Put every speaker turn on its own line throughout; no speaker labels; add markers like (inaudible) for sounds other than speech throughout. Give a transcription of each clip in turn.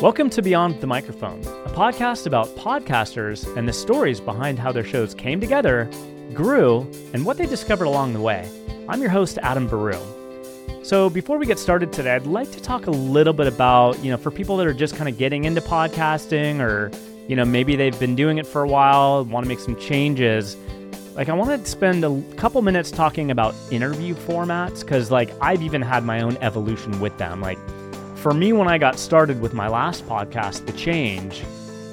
Welcome to Beyond the Microphone, a podcast about podcasters and the stories behind how their shows came together, grew, and what they discovered along the way. I'm your host, Adam Baruh. So, before we get started today, I'd like to talk a little bit about, you know, for people that are just kind of getting into podcasting or, you know, maybe they've been doing it for a while, want to make some changes. Like, I want to spend a couple minutes talking about interview formats because, like, I've even had my own evolution with them. Like, for me, when I got started with my last podcast, The Change,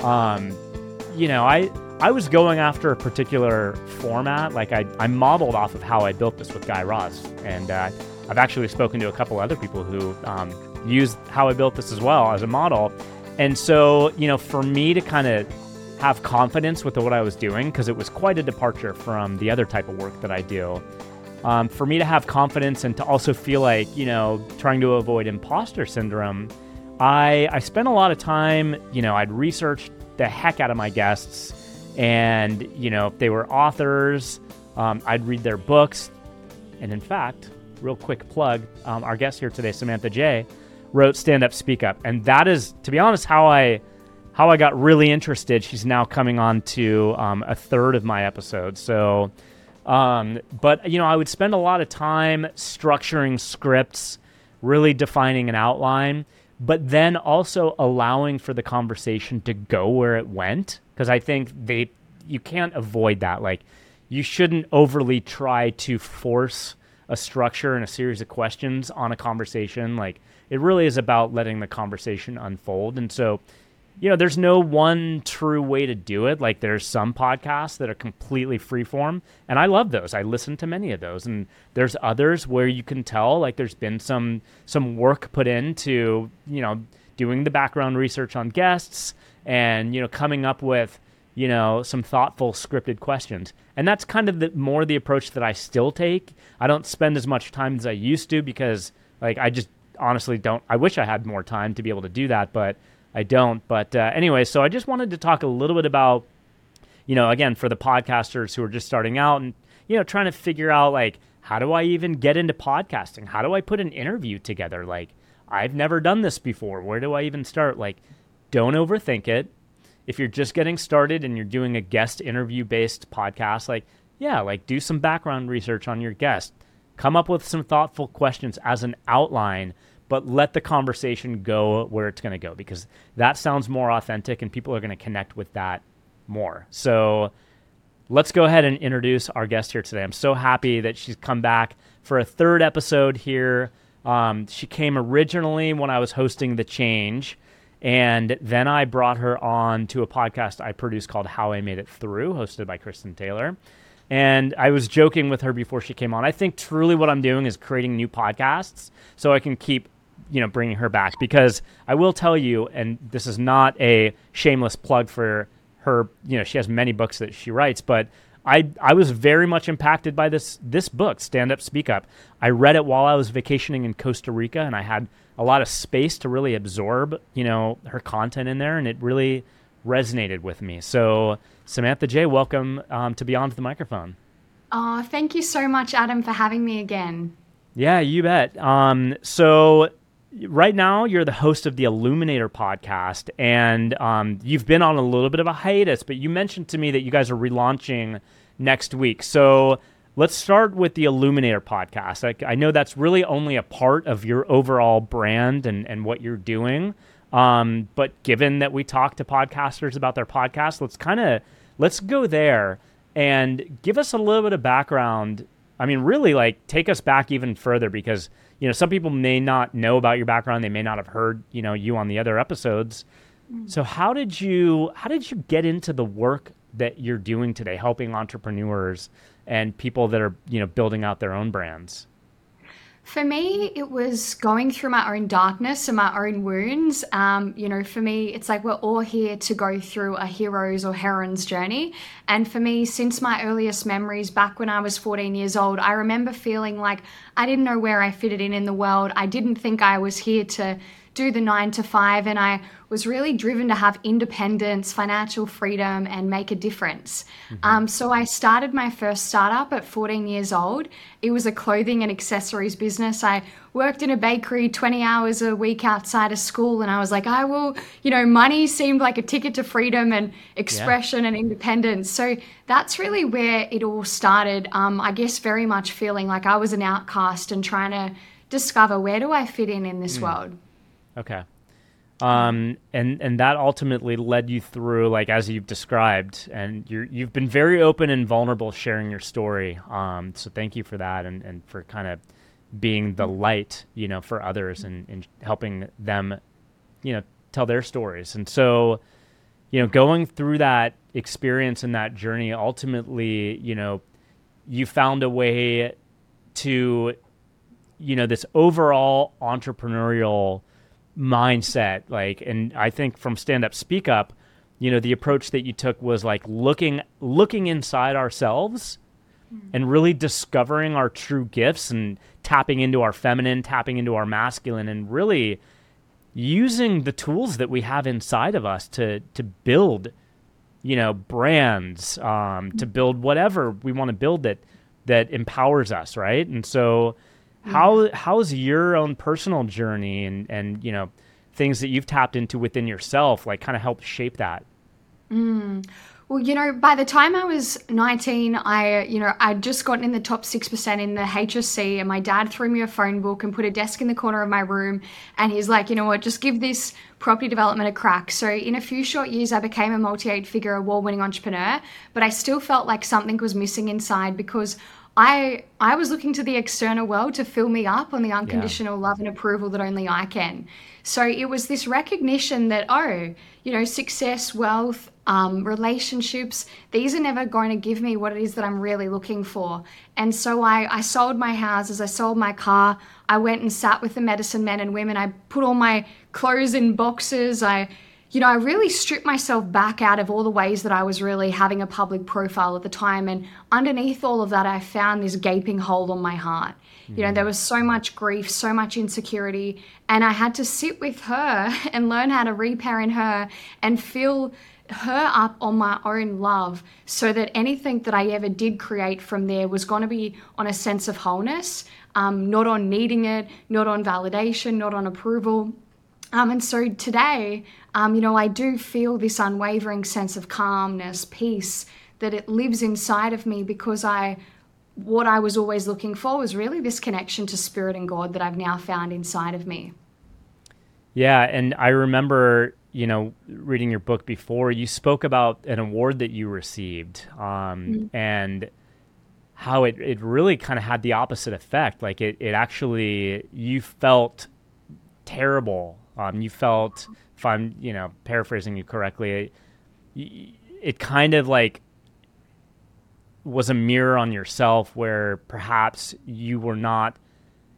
um, you know, I I was going after a particular format. Like I, I modeled off of how I built this with Guy Raz, and uh, I've actually spoken to a couple other people who um, used how I built this as well as a model. And so, you know, for me to kind of have confidence with what I was doing, because it was quite a departure from the other type of work that I do um, for me to have confidence and to also feel like, you know, trying to avoid imposter syndrome, I, I spent a lot of time, you know, I'd researched the heck out of my guests. And, you know, if they were authors, um, I'd read their books. And in fact, real quick plug um, our guest here today, Samantha J., wrote Stand Up, Speak Up. And that is, to be honest, how I. How I got really interested. She's now coming on to um, a third of my episodes. So, um, but you know, I would spend a lot of time structuring scripts, really defining an outline, but then also allowing for the conversation to go where it went. Because I think they, you can't avoid that. Like, you shouldn't overly try to force a structure and a series of questions on a conversation. Like, it really is about letting the conversation unfold. And so, you know, there's no one true way to do it. Like there's some podcasts that are completely freeform, and I love those. I listen to many of those, and there's others where you can tell like there's been some some work put into you know doing the background research on guests and you know coming up with you know some thoughtful scripted questions and that's kind of the more the approach that i still take i don't spend as much time as i used to because like i just honestly don't i wish i had more time to be able to do that but I don't. But uh, anyway, so I just wanted to talk a little bit about, you know, again, for the podcasters who are just starting out and, you know, trying to figure out like, how do I even get into podcasting? How do I put an interview together? Like, I've never done this before. Where do I even start? Like, don't overthink it. If you're just getting started and you're doing a guest interview based podcast, like, yeah, like do some background research on your guest. Come up with some thoughtful questions as an outline but let the conversation go where it's going to go because that sounds more authentic and people are going to connect with that more. So let's go ahead and introduce our guest here today. I'm so happy that she's come back for a third episode here. Um, she came originally when I was hosting The Change. And then I brought her on to a podcast I produced called How I Made It Through, hosted by Kristen Taylor. And I was joking with her before she came on. I think truly what I'm doing is creating new podcasts so I can keep you know bringing her back because I will tell you, and this is not a shameless plug for her. You know, she has many books that she writes, but I I was very much impacted by this this book, Stand Up, Speak Up. I read it while I was vacationing in Costa Rica, and I had a lot of space to really absorb, you know, her content in there, and it really resonated with me. So, Samantha J, welcome um, to Beyond the Microphone.
Oh, thank you so much, Adam, for having me again.
Yeah, you bet. Um, so right now you're the host of the Illuminator podcast, and um, you've been on a little bit of a hiatus, but you mentioned to me that you guys are relaunching next week. So let's start with the Illuminator podcast. I, I know that's really only a part of your overall brand and, and what you're doing. Um, but given that we talk to podcasters about their podcast, let's kind of let's go there and give us a little bit of background. I mean, really, like take us back even further because you know, some people may not know about your background. They may not have heard, you know, you on the other episodes. Mm. So how did you how did you get into the work that you're doing today, helping entrepreneurs and people that are, you know, building out their own brands?
For me, it was going through my own darkness and my own wounds. Um, you know, for me, it's like we're all here to go through a hero's or heroine's journey. And for me, since my earliest memories back when I was 14 years old, I remember feeling like I didn't know where I fitted in in the world. I didn't think I was here to do the nine to five. And I was really driven to have independence, financial freedom, and make a difference. Mm-hmm. Um, so I started my first startup at 14 years old. It was a clothing and accessories business. I worked in a bakery 20 hours a week outside of school. And I was like, I will, you know, money seemed like a ticket to freedom and expression yeah. and independence. So that's really where it all started. Um, I guess very much feeling like I was an outcast and trying to discover where do I fit in in this mm. world.
Okay. Um, and and that ultimately led you through like as you've described and you you've been very open and vulnerable sharing your story um, so thank you for that and, and for kind of being the light you know for others and, and helping them you know tell their stories. And so you know going through that experience and that journey ultimately you know you found a way to you know this overall entrepreneurial mindset like and i think from stand up speak up you know the approach that you took was like looking looking inside ourselves mm-hmm. and really discovering our true gifts and tapping into our feminine tapping into our masculine and really using the tools that we have inside of us to to build you know brands um, to mm-hmm. build whatever we want to build that that empowers us right and so how how's your own personal journey and and you know things that you've tapped into within yourself like kind of help shape that?
Mm. Well, you know, by the time I was 19, I, you know, I'd just gotten in the top 6% in the HSC, and my dad threw me a phone book and put a desk in the corner of my room. And he's like, you know what, just give this property development a crack. So, in a few short years, I became a multi eight figure award winning entrepreneur, but I still felt like something was missing inside because I I was looking to the external world to fill me up on the unconditional yeah. love and approval that only I can. So it was this recognition that oh, you know, success, wealth, um, relationships, these are never going to give me what it is that I'm really looking for. And so I, I sold my houses, I sold my car, I went and sat with the medicine men and women, I put all my clothes in boxes, I you know, I really stripped myself back out of all the ways that I was really having a public profile at the time. And underneath all of that, I found this gaping hole on my heart. Mm-hmm. You know, there was so much grief, so much insecurity. And I had to sit with her (laughs) and learn how to reparent her and fill her up on my own love so that anything that I ever did create from there was going to be on a sense of wholeness, um, not on needing it, not on validation, not on approval. Um, and so today, um, you know, I do feel this unwavering sense of calmness, peace, that it lives inside of me because I, what I was always looking for was really this connection to spirit and God that I've now found inside of me.
Yeah. And I remember, you know, reading your book before, you spoke about an award that you received um, mm-hmm. and how it, it really kind of had the opposite effect. Like it, it actually, you felt terrible um, you felt, if I'm, you know, paraphrasing you correctly, it, it kind of like was a mirror on yourself where perhaps you were not,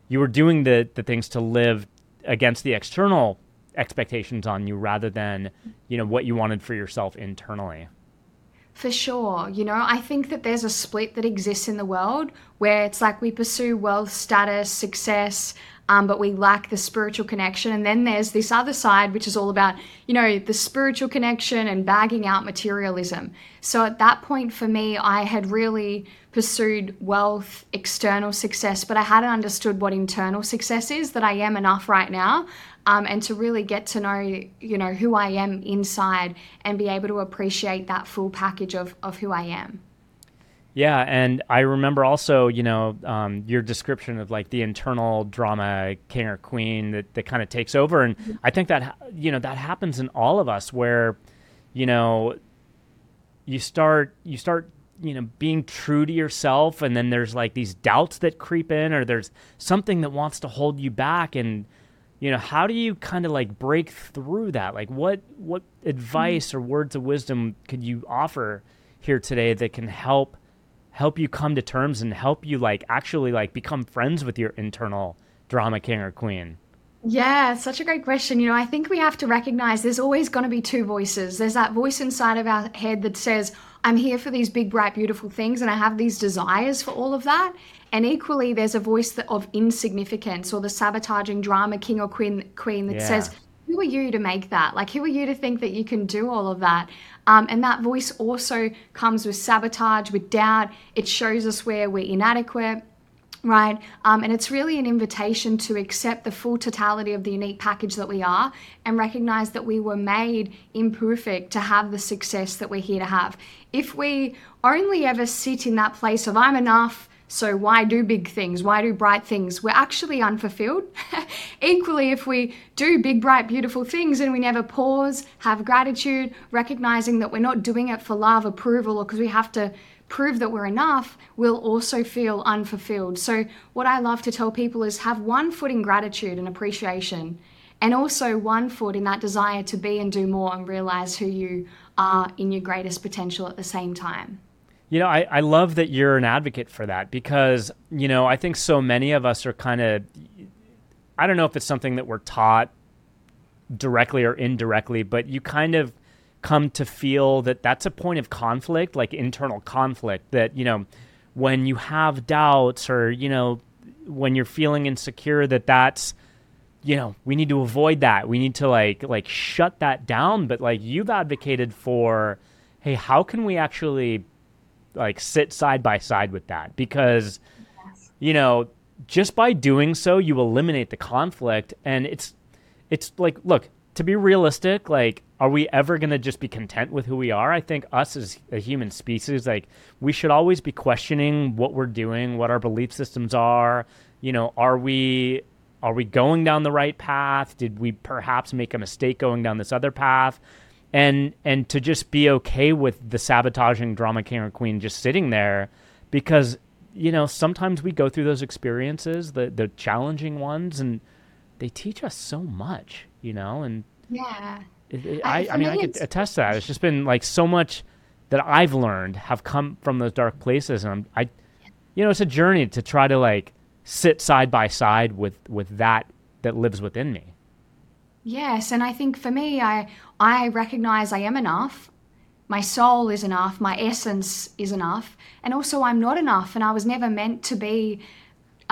you were doing the, the things to live against the external expectations on you rather than, you know, what you wanted for yourself internally.
For sure. You know, I think that there's a split that exists in the world where it's like we pursue wealth, status, success, um, but we lack the spiritual connection. And then there's this other side, which is all about, you know, the spiritual connection and bagging out materialism. So at that point for me, I had really pursued wealth, external success, but I hadn't understood what internal success is, that I am enough right now. Um, and to really get to know, you know, who I am inside and be able to appreciate that full package of, of who I am.
Yeah, and I remember also, you know, um, your description of like the internal drama king or queen that, that kind of takes over, and mm-hmm. I think that you know that happens in all of us where, you know, you start you start you know being true to yourself, and then there's like these doubts that creep in, or there's something that wants to hold you back, and you know how do you kind of like break through that? Like what what advice mm-hmm. or words of wisdom could you offer here today that can help help you come to terms and help you like actually like become friends with your internal drama king or queen?
Yeah, such a great question. You know, I think we have to recognize there's always going to be two voices. There's that voice inside of our head that says, I'm here for these big, bright, beautiful things, and I have these desires for all of that. And equally, there's a voice that, of insignificance or the sabotaging drama king or queen, queen that yeah. says, Who are you to make that? Like, who are you to think that you can do all of that? Um, and that voice also comes with sabotage, with doubt. It shows us where we're inadequate right? Um, and it's really an invitation to accept the full totality of the unique package that we are and recognize that we were made imperfect to have the success that we're here to have. If we only ever sit in that place of, I'm enough. So, why do big things? Why do bright things? We're actually unfulfilled. (laughs) Equally, if we do big, bright, beautiful things and we never pause, have gratitude, recognizing that we're not doing it for love, approval, or because we have to prove that we're enough, we'll also feel unfulfilled. So, what I love to tell people is have one foot in gratitude and appreciation, and also one foot in that desire to be and do more and realize who you are in your greatest potential at the same time.
You know, I, I love that you're an advocate for that because, you know, I think so many of us are kind of, I don't know if it's something that we're taught directly or indirectly, but you kind of come to feel that that's a point of conflict, like internal conflict, that, you know, when you have doubts or, you know, when you're feeling insecure, that that's, you know, we need to avoid that. We need to like, like shut that down. But like you've advocated for, hey, how can we actually like sit side by side with that? Because, yes. you know, just by doing so, you eliminate the conflict. And it's, it's like, look, to be realistic, like, are we ever going to just be content with who we are? I think us as a human species, like, we should always be questioning what we're doing, what our belief systems are. You know, are we are we going down the right path? Did we perhaps make a mistake going down this other path? And and to just be okay with the sabotaging drama king or queen just sitting there, because you know sometimes we go through those experiences, the the challenging ones, and they teach us so much you know, and
yeah,
it, it, I, I, mean, I could attest to that. It's just been like so much that I've learned have come from those dark places, and I'm, I, you know, it's a journey to try to like sit side by side with with that that lives within me.
Yes, and I think for me, I I recognize I am enough. My soul is enough. My essence is enough, and also I'm not enough, and I was never meant to be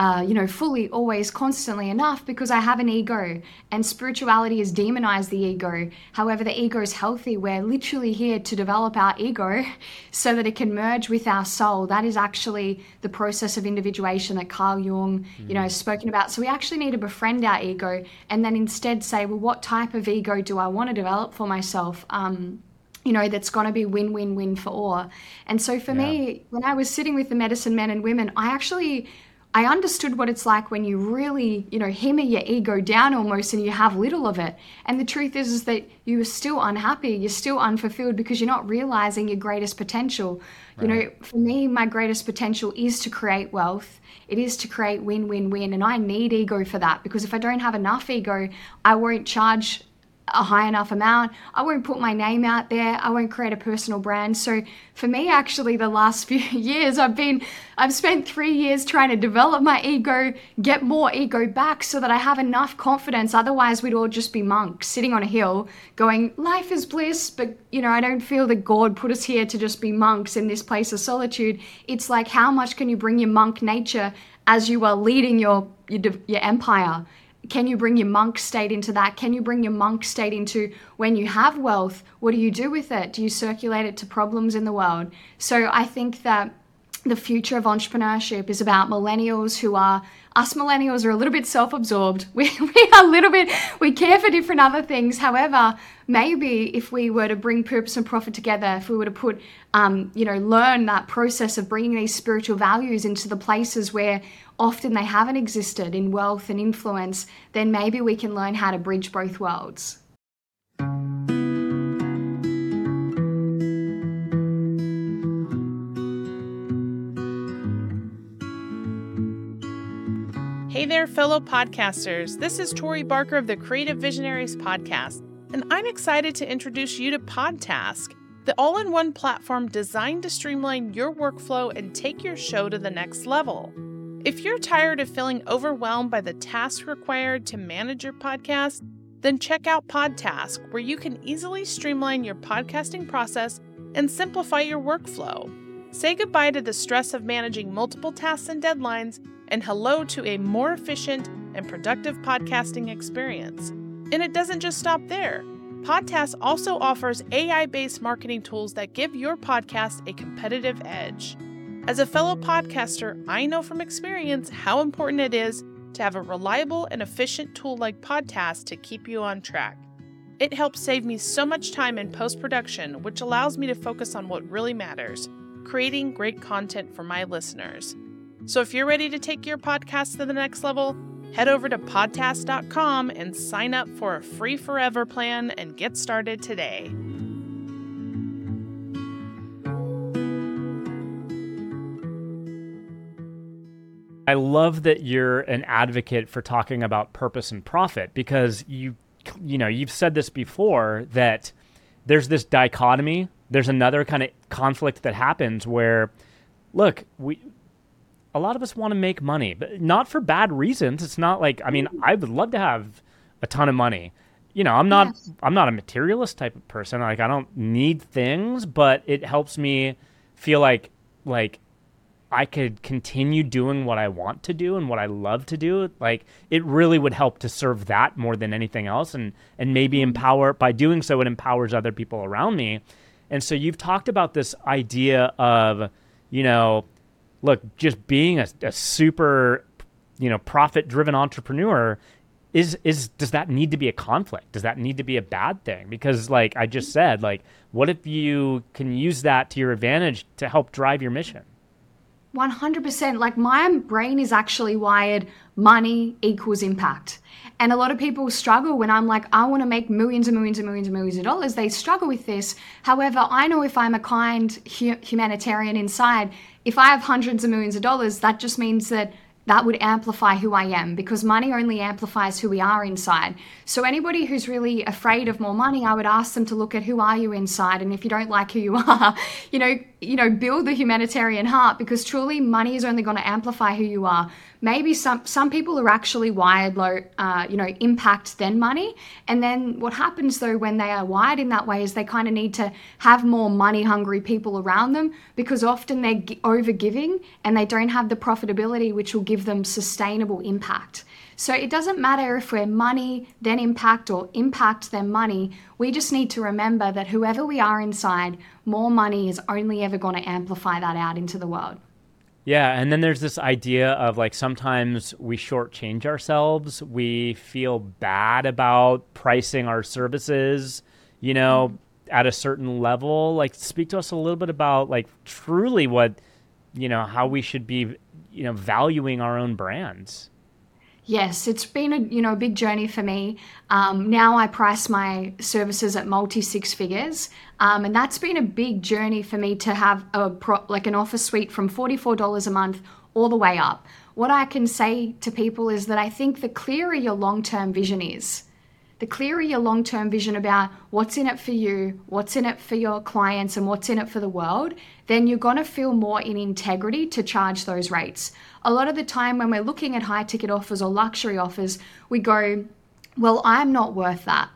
uh, you know, fully, always, constantly enough because I have an ego and spirituality has demonized the ego. However, the ego is healthy. We're literally here to develop our ego (laughs) so that it can merge with our soul. That is actually the process of individuation that Carl Jung, mm. you know, has spoken about. So we actually need to befriend our ego and then instead say, well, what type of ego do I want to develop for myself? Um, you know, that's going to be win win win for all. And so for yeah. me, when I was sitting with the medicine men and women, I actually I understood what it's like when you really, you know, hammer your ego down almost and you have little of it. And the truth is, is that you are still unhappy, you're still unfulfilled because you're not realizing your greatest potential. Right. You know, for me, my greatest potential is to create wealth. It is to create win win win. And I need ego for that because if I don't have enough ego, I won't charge a high enough amount. I won't put my name out there. I won't create a personal brand. So for me, actually, the last (laughs) few years, I've been, I've spent three years trying to develop my ego, get more ego back so that I have enough confidence. Otherwise, we'd all just be monks sitting on a hill going, life is bliss. But, you know, I don't feel that God put us here to just be monks in this place of solitude. It's like, how much can you bring your monk nature as you are leading your, your, your empire? Can you bring your monk state into that? Can you bring your monk state into when you have wealth? What do you do with it? Do you circulate it to problems in the world? So I think that the future of entrepreneurship is about millennials who are us millennials are a little bit self-absorbed (laughs) we, we are a little bit we care for different other things however maybe if we were to bring purpose and profit together if we were to put um, you know learn that process of bringing these spiritual values into the places where often they haven't existed in wealth and influence then maybe we can learn how to bridge both worlds
Hey there, fellow podcasters. This is Tori Barker of the Creative Visionaries Podcast, and I'm excited to introduce you to Podtask, the all in one platform designed to streamline your workflow and take your show to the next level. If you're tired of feeling overwhelmed by the tasks required to manage your podcast, then check out Podtask, where you can easily streamline your podcasting process and simplify your workflow. Say goodbye to the stress of managing multiple tasks and deadlines, and hello to a more efficient and productive podcasting experience. And it doesn't just stop there. Podtask also offers AI based marketing tools that give your podcast a competitive edge. As a fellow podcaster, I know from experience how important it is to have a reliable and efficient tool like Podtask to keep you on track. It helps save me so much time in post production, which allows me to focus on what really matters creating great content for my listeners. So if you're ready to take your podcast to the next level, head over to podtask.com and sign up for a free forever plan and get started today.
I love that you're an advocate for talking about purpose and profit because you you know, you've said this before that there's this dichotomy, there's another kind of conflict that happens where look, we a lot of us want to make money, but not for bad reasons. It's not like I mean, I would love to have a ton of money. You know, I'm not yes. I'm not a materialist type of person. Like I don't need things, but it helps me feel like like I could continue doing what I want to do and what I love to do, like it really would help to serve that more than anything else and and maybe mm-hmm. empower by doing so it empowers other people around me. And so you've talked about this idea of, you know, look, just being a, a super, you know, profit driven entrepreneur is is does that need to be a conflict? Does that need to be a bad thing? Because like I just said, like what if you can use that to your advantage to help drive your mission?
100%. Like my brain is actually wired money equals impact. And a lot of people struggle when I'm like, I want to make millions and millions and millions and millions of dollars. They struggle with this. However, I know if I'm a kind humanitarian inside, if I have hundreds of millions of dollars, that just means that that would amplify who I am because money only amplifies who we are inside. So anybody who's really afraid of more money, I would ask them to look at who are you inside and if you don't like who you (laughs) are, you know, you know, build the humanitarian heart because truly money is only going to amplify who you are maybe some some people are actually wired low uh, you know impact then money and then what happens though when they are wired in that way is they kind of need to have more money hungry people around them because often they're over giving and they don't have the profitability which will give them sustainable impact so it doesn't matter if we're money, then impact, or impact, then money. We just need to remember that whoever we are inside, more money is only ever going to amplify that out into the world.
Yeah, and then there's this idea of like sometimes we shortchange ourselves. We feel bad about pricing our services, you know, at a certain level. Like, speak to us a little bit about like truly what, you know, how we should be, you know, valuing our own brands.
Yes, it's been a you know a big journey for me. Um, now I price my services at multi six figures, um, and that's been a big journey for me to have a pro, like an offer suite from forty four dollars a month all the way up. What I can say to people is that I think the clearer your long term vision is, the clearer your long term vision about what's in it for you, what's in it for your clients, and what's in it for the world, then you're going to feel more in integrity to charge those rates. A lot of the time, when we're looking at high ticket offers or luxury offers, we go, Well, I'm not worth that.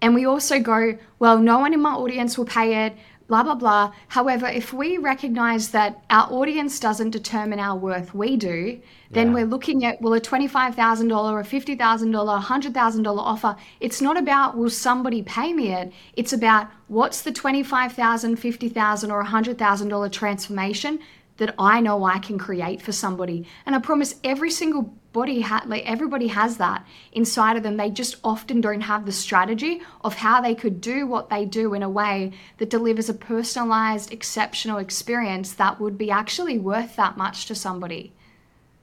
And we also go, Well, no one in my audience will pay it blah, blah, blah. However, if we recognize that our audience doesn't determine our worth, we do, then yeah. we're looking at, well, a $25,000 or $50,000, $100,000 offer, it's not about, will somebody pay me it? It's about what's the $25,000, $50,000 or $100,000 transformation that I know I can create for somebody. And I promise every single body ha- like everybody has that inside of them. They just often don't have the strategy of how they could do what they do in a way that delivers a personalized exceptional experience that would be actually worth that much to somebody.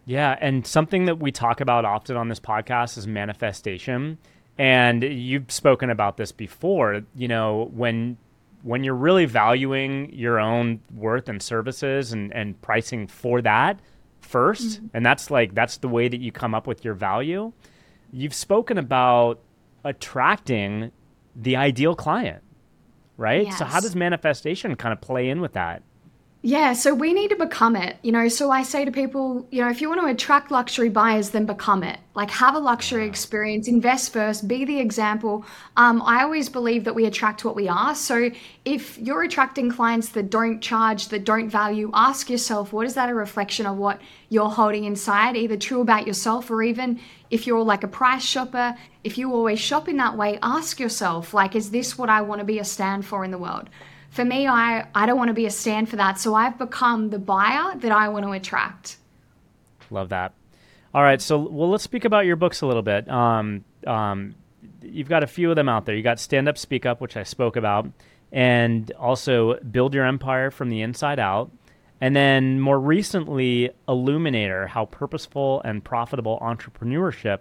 Yeah and something that we talk about often on this podcast is manifestation. And you've spoken about this before you know when when you're really valuing your own worth and services and, and pricing for that 1st mm-hmm. and that's like that's the way that you come up with your value you've spoken about attracting the ideal client right yes. so how does manifestation kind of play in with that
Yeah, so we need to become it. You know, so I say to people, you know, if you want to attract luxury buyers, then become it. Like, have a luxury experience, invest first, be the example. Um, I always believe that we attract what we are. So if you're attracting clients that don't charge, that don't value, ask yourself, what is that a reflection of what you're holding inside, either true about yourself or even if you're like a price shopper, if you always shop in that way, ask yourself, like, is this what I want to be a stand for in the world? For me, I, I don't want to be a stand for that. So I've become the buyer that I want to attract.
Love that. All right. So, well, let's speak about your books a little bit. Um, um, you've got a few of them out there. You got Stand Up, Speak Up, which I spoke about, and also Build Your Empire from the Inside Out. And then more recently, Illuminator How Purposeful and Profitable Entrepreneurship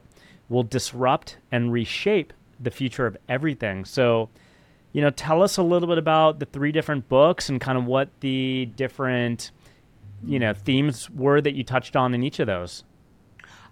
Will Disrupt and Reshape the Future of Everything. So, you know, tell us a little bit about the three different books and kind of what the different, you know, themes were that you touched on in each of those.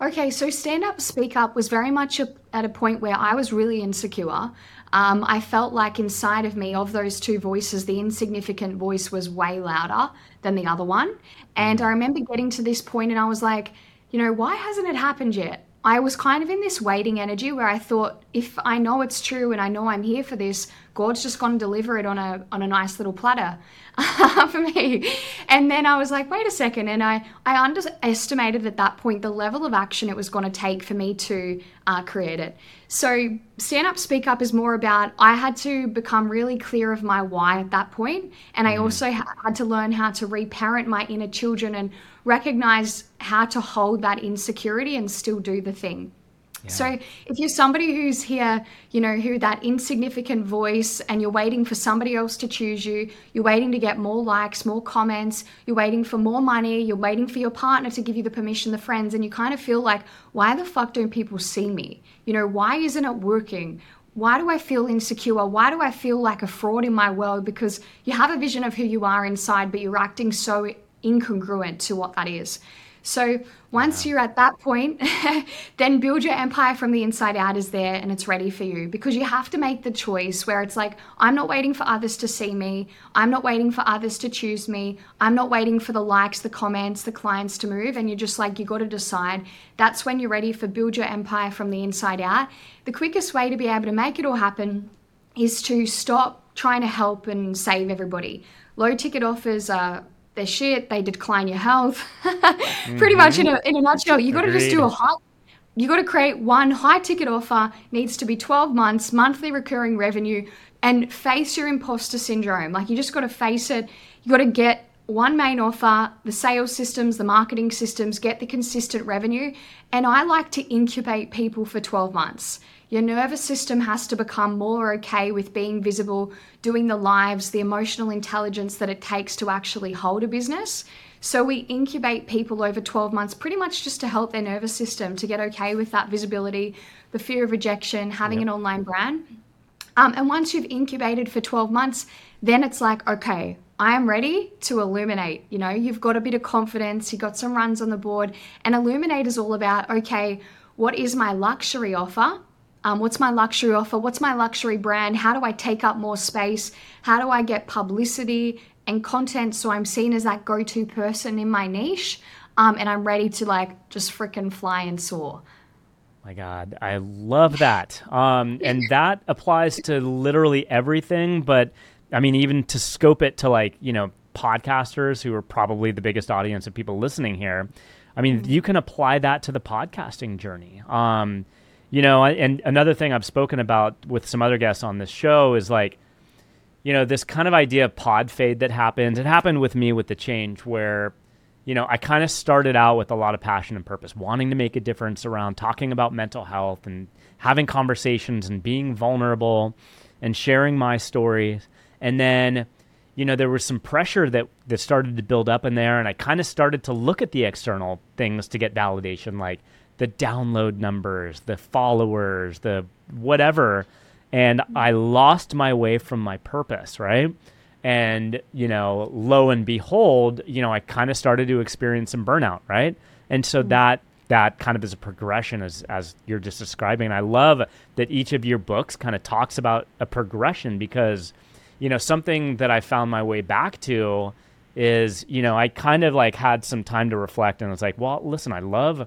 Okay, so Stand Up, Speak Up was very much a, at a point where I was really insecure. Um, I felt like inside of me, of those two voices, the insignificant voice was way louder than the other one. And I remember getting to this point and I was like, you know, why hasn't it happened yet? I was kind of in this waiting energy where I thought, if I know it's true and I know I'm here for this, God's just going to deliver it on a on a nice little platter (laughs) for me. And then I was like, wait a second, and I I underestimated at that point the level of action it was going to take for me to uh, create it. So stand up, speak up is more about I had to become really clear of my why at that point, and I mm. also had to learn how to reparent my inner children and recognize how to hold that insecurity and still do the thing. So if you're somebody who's here, you know, who that insignificant voice and you're waiting for somebody else to choose you, you're waiting to get more likes, more comments, you're waiting for more money, you're waiting for your partner to give you the permission, the friends, and you kind of feel like, why the fuck don't people see me? You know, why isn't it working? Why do I feel insecure? Why do I feel like a fraud in my world? Because you have a vision of who you are inside, but you're acting so incongruent to what that is. So once yeah. you're at that point, (laughs) then build your empire from the inside out is there and it's ready for you because you have to make the choice where it's like, I'm not waiting for others to see me. I'm not waiting for others to choose me. I'm not waiting for the likes, the comments, the clients to move. And you're just like, you got to decide. That's when you're ready for build your empire from the inside out. The quickest way to be able to make it all happen is to stop trying to help and save everybody. Low ticket offers are they're shit, they decline your health. mm-hmm. (laughs) Pretty much in a, in a nutshell, you got to just do a high, you got to create one high ticket offer, needs to be 12 months, monthly recurring revenue, and face your imposter syndrome. Like you just got to face it. You got to get one main offer, the sales systems, the marketing systems, get the consistent revenue. And I like to incubate people for 12 months. Your nervous system has to become more okay with being visible, doing the lives, the emotional intelligence that it takes to actually hold a business. So we incubate people over 12 months pretty much just to help their nervous system to get okay with that visibility, the fear of rejection, having yep. an online brand. Um, and once you've incubated for 12 months, then it's like, okay, I am ready to illuminate. You know, you've got a bit of confidence, you got some runs on the board, and illuminate is all about, okay, what is my luxury offer? Um, what's my luxury offer? What's my luxury brand? How do I take up more space? How do I get publicity and content so I'm seen as that go to person in my niche? Um, and I'm ready to like just freaking fly and soar.
My God, I love that. Um, and (laughs) that applies to literally everything, but I mean, even to scope it to like, you know, podcasters who are probably the biggest audience of people listening here. I mean, mm-hmm. you can apply that to the podcasting journey. Um, you know, and another thing I've spoken about with some other guests on this show is like, you know, this kind of idea of pod fade that happens. It happened with me with the change where, you know, I kind of started out with a lot of passion and purpose, wanting to make a difference around talking about mental health and having conversations and being vulnerable and sharing my stories. And then, you know, there was some pressure that, that started to build up in there. And I kind of started to look at the external things to get validation, like, the download numbers, the followers, the whatever. And I lost my way from my purpose, right? And, you know, lo and behold, you know, I kind of started to experience some burnout, right? And so mm-hmm. that that kind of is a progression as as you're just describing. And I love that each of your books kind of talks about a progression because, you know, something that I found my way back to is you know I kind of like had some time to reflect and I was like, well, listen, I love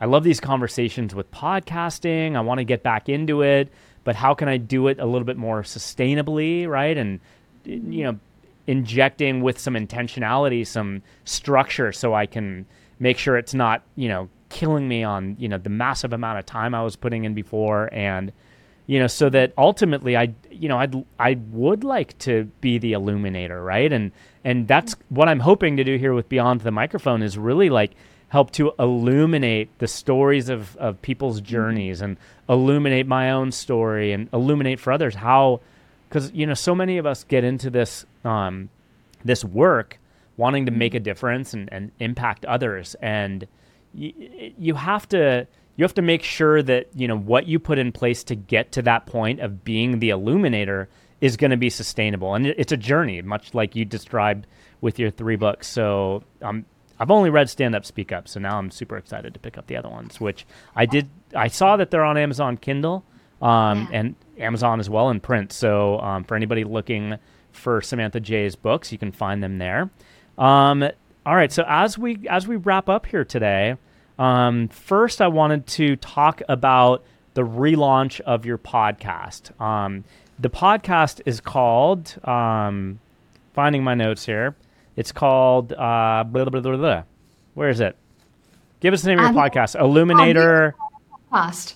I love these conversations with podcasting. I want to get back into it, but how can I do it a little bit more sustainably, right? And you know, injecting with some intentionality, some structure so I can make sure it's not, you know, killing me on, you know, the massive amount of time I was putting in before and you know, so that ultimately I you know, I'd I would like to be the illuminator, right? And and that's what I'm hoping to do here with Beyond the Microphone is really like help to illuminate the stories of, of people's mm-hmm. journeys and illuminate my own story and illuminate for others how because you know so many of us get into this um, this work wanting to make a difference and, and impact others and y- you have to you have to make sure that you know what you put in place to get to that point of being the illuminator is going to be sustainable and it's a journey much like you described with your three books so um, I've only read Stand Up Speak Up, so now I'm super excited to pick up the other ones. Which I did. I saw that they're on Amazon Kindle, um, yeah. and Amazon as well in print. So um, for anybody looking for Samantha J's books, you can find them there. Um, all right. So as we as we wrap up here today, um, first I wanted to talk about the relaunch of your podcast. Um, the podcast is called. Um, finding my notes here. It's called uh, blah, blah, blah, blah, Where is it? Give us the name of your um, podcast. Illuminator.
Podcast.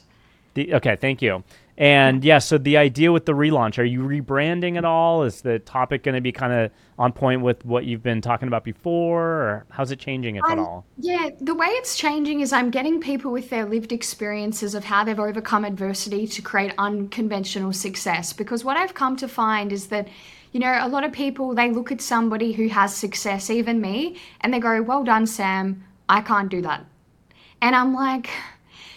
The, okay, thank you. And yeah, so the idea with the relaunch, are you rebranding at all? Is the topic going to be kind of on point with what you've been talking about before, or how's it changing, if um, at all?
Yeah, the way it's changing is I'm getting people with their lived experiences of how they've overcome adversity to create unconventional success. Because what I've come to find is that you know, a lot of people, they look at somebody who has success, even me, and they go, Well done, Sam. I can't do that. And I'm like,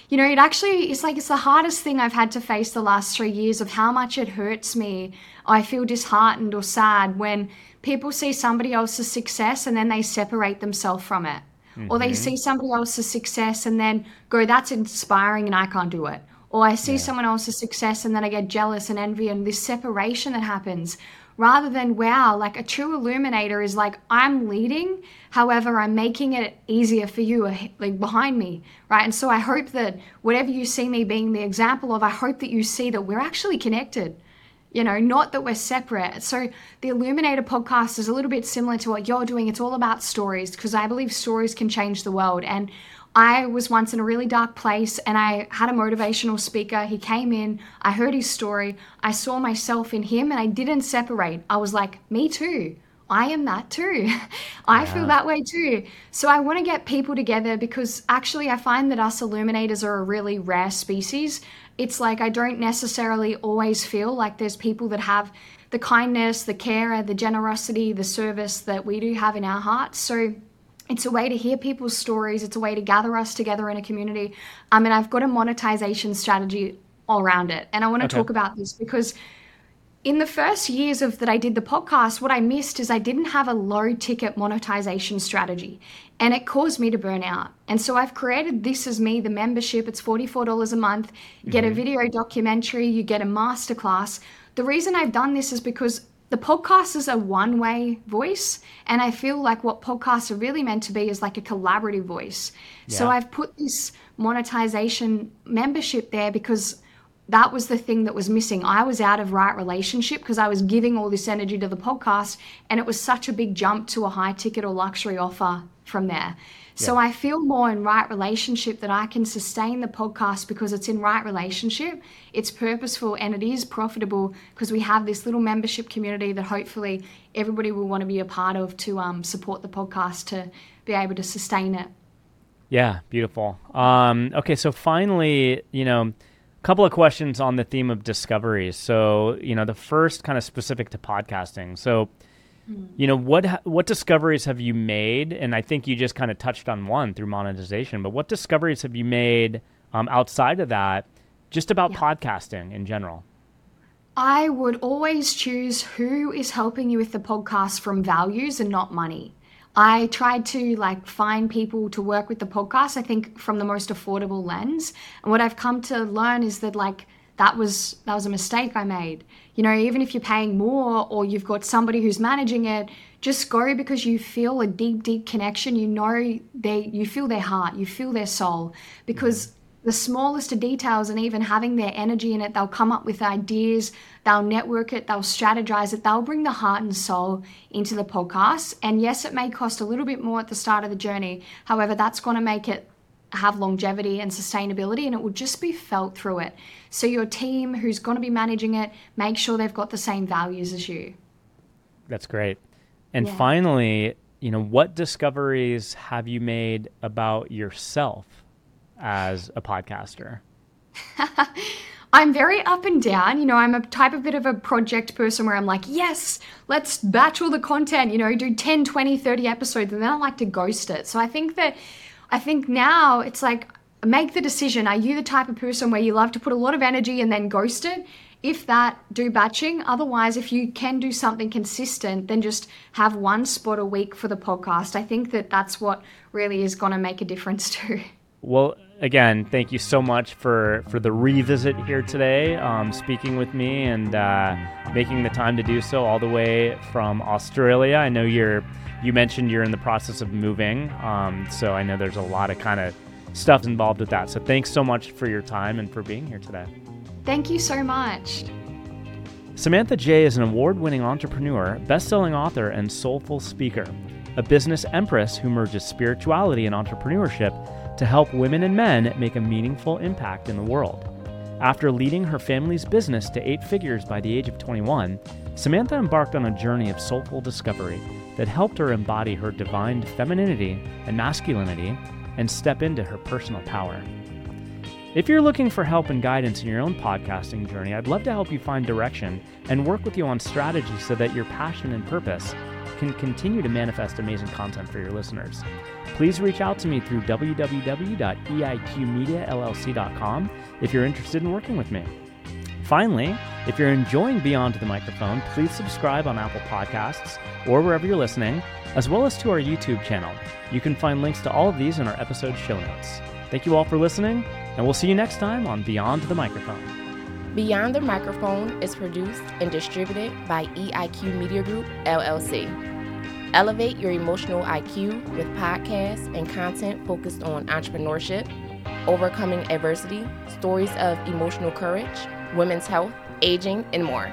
you know, it actually is like it's the hardest thing I've had to face the last three years of how much it hurts me. I feel disheartened or sad when people see somebody else's success and then they separate themselves from it. Mm-hmm. Or they mm-hmm. see somebody else's success and then go, that's inspiring and I can't do it. Or I see yeah. someone else's success and then I get jealous and envy and this separation that happens rather than wow like a true illuminator is like i'm leading however i'm making it easier for you like behind me right? And so i hope that whatever you see me being the example of i hope that you see that we're actually connected you know not that we're separate. So the illuminator podcast is a little bit similar to what you're doing. It's all about stories because i believe stories can change the world. And I was once in a really dark place and I had a motivational speaker. He came in, I heard his story, I saw myself in him, and I didn't separate. I was like, me too. I am that too. (laughs) I yeah. feel that way too. So I want to get people together because actually I find that us illuminators are a really rare species. It's like I don't necessarily always feel like there's people that have the kindness, the care, the generosity, the service that we do have in our hearts. So it's a way to hear people's stories. It's a way to gather us together in a community. Um, and I've got a monetization strategy all around it. And I want to okay. talk about this because in the first years of that I did the podcast, what I missed is I didn't have a low ticket monetization strategy. And it caused me to burn out. And so I've created This Is Me, the membership. It's $44 a month. You get mm-hmm. a video documentary, you get a masterclass. The reason I've done this is because the podcast is a one way voice. And I feel like what podcasts are really meant to be is like a collaborative voice. Yeah. So I've put this monetization membership there because that was the thing that was missing. I was out of right relationship because I was giving all this energy to the podcast, and it was such a big jump to a high ticket or luxury offer from there. So I feel more in right relationship that I can sustain the podcast because it's in right relationship, it's purposeful, and it is profitable because we have this little membership community that hopefully everybody will want to be a part of to um, support the podcast to be able to sustain it.
Yeah, beautiful. Um, okay, so finally, you know, a couple of questions on the theme of discoveries. So, you know, the first kind of specific to podcasting. So. You know what what discoveries have you made? And I think you just kind of touched on one through monetization. But what discoveries have you made um, outside of that, just about yeah. podcasting in general?
I would always choose who is helping you with the podcast from values and not money. I tried to like find people to work with the podcast, I think from the most affordable lens. And what I've come to learn is that like that was that was a mistake I made. You know, even if you're paying more or you've got somebody who's managing it, just go because you feel a deep, deep connection. You know they you feel their heart, you feel their soul. Because mm-hmm. the smallest of details and even having their energy in it, they'll come up with ideas, they'll network it, they'll strategize it, they'll bring the heart and soul into the podcast. And yes, it may cost a little bit more at the start of the journey. However, that's going to make it have longevity and sustainability and it will just be felt through it. So your team who's going to be managing it, make sure they've got the same values as you.
That's great. And yeah. finally, you know, what discoveries have you made about yourself as a podcaster? (laughs)
I'm very up and down. You know, I'm a type of bit of a project person where I'm like, yes, let's batch all the content, you know, do 10, 20, 30 episodes, and then I like to ghost it. So I think that, I think now it's like, make the decision. Are you the type of person where you love to put a lot of energy and then ghost it? If that, do batching. Otherwise, if you can do something consistent, then just have one spot a week for the podcast. I think that that's what really is going to make a difference (laughs) too.
Well, again, thank you so much for for the revisit here today, um, speaking with me and uh, making the time to do so all the way from Australia. I know you're you mentioned you're in the process of moving, um, so I know there's a lot of kind of stuff involved with that. So thanks so much for your time and for being here today.
Thank you so much.
Samantha J is an award winning entrepreneur, best selling author, and soulful speaker, a business empress who merges spirituality and entrepreneurship to help women and men make a meaningful impact in the world. After leading her family's business to eight figures by the age of 21, Samantha embarked on a journey of soulful discovery that helped her embody her divine femininity and masculinity and step into her personal power. If you're looking for help and guidance in your own podcasting journey, I'd love to help you find direction and work with you on strategy so that your passion and purpose can continue to manifest amazing content for your listeners. Please reach out to me through www.eiqmediallc.com if you're interested in working with me. Finally, if you're enjoying Beyond the Microphone, please subscribe on Apple Podcasts or wherever you're listening, as well as to our YouTube channel. You can find links to all of these in our episode show notes. Thank you all for listening, and we'll see you next time on Beyond the Microphone.
Beyond the Microphone is produced and distributed by EIQ Media Group, LLC. Elevate your emotional IQ with podcasts and content focused on entrepreneurship, overcoming adversity, stories of emotional courage, women's health, aging, and more.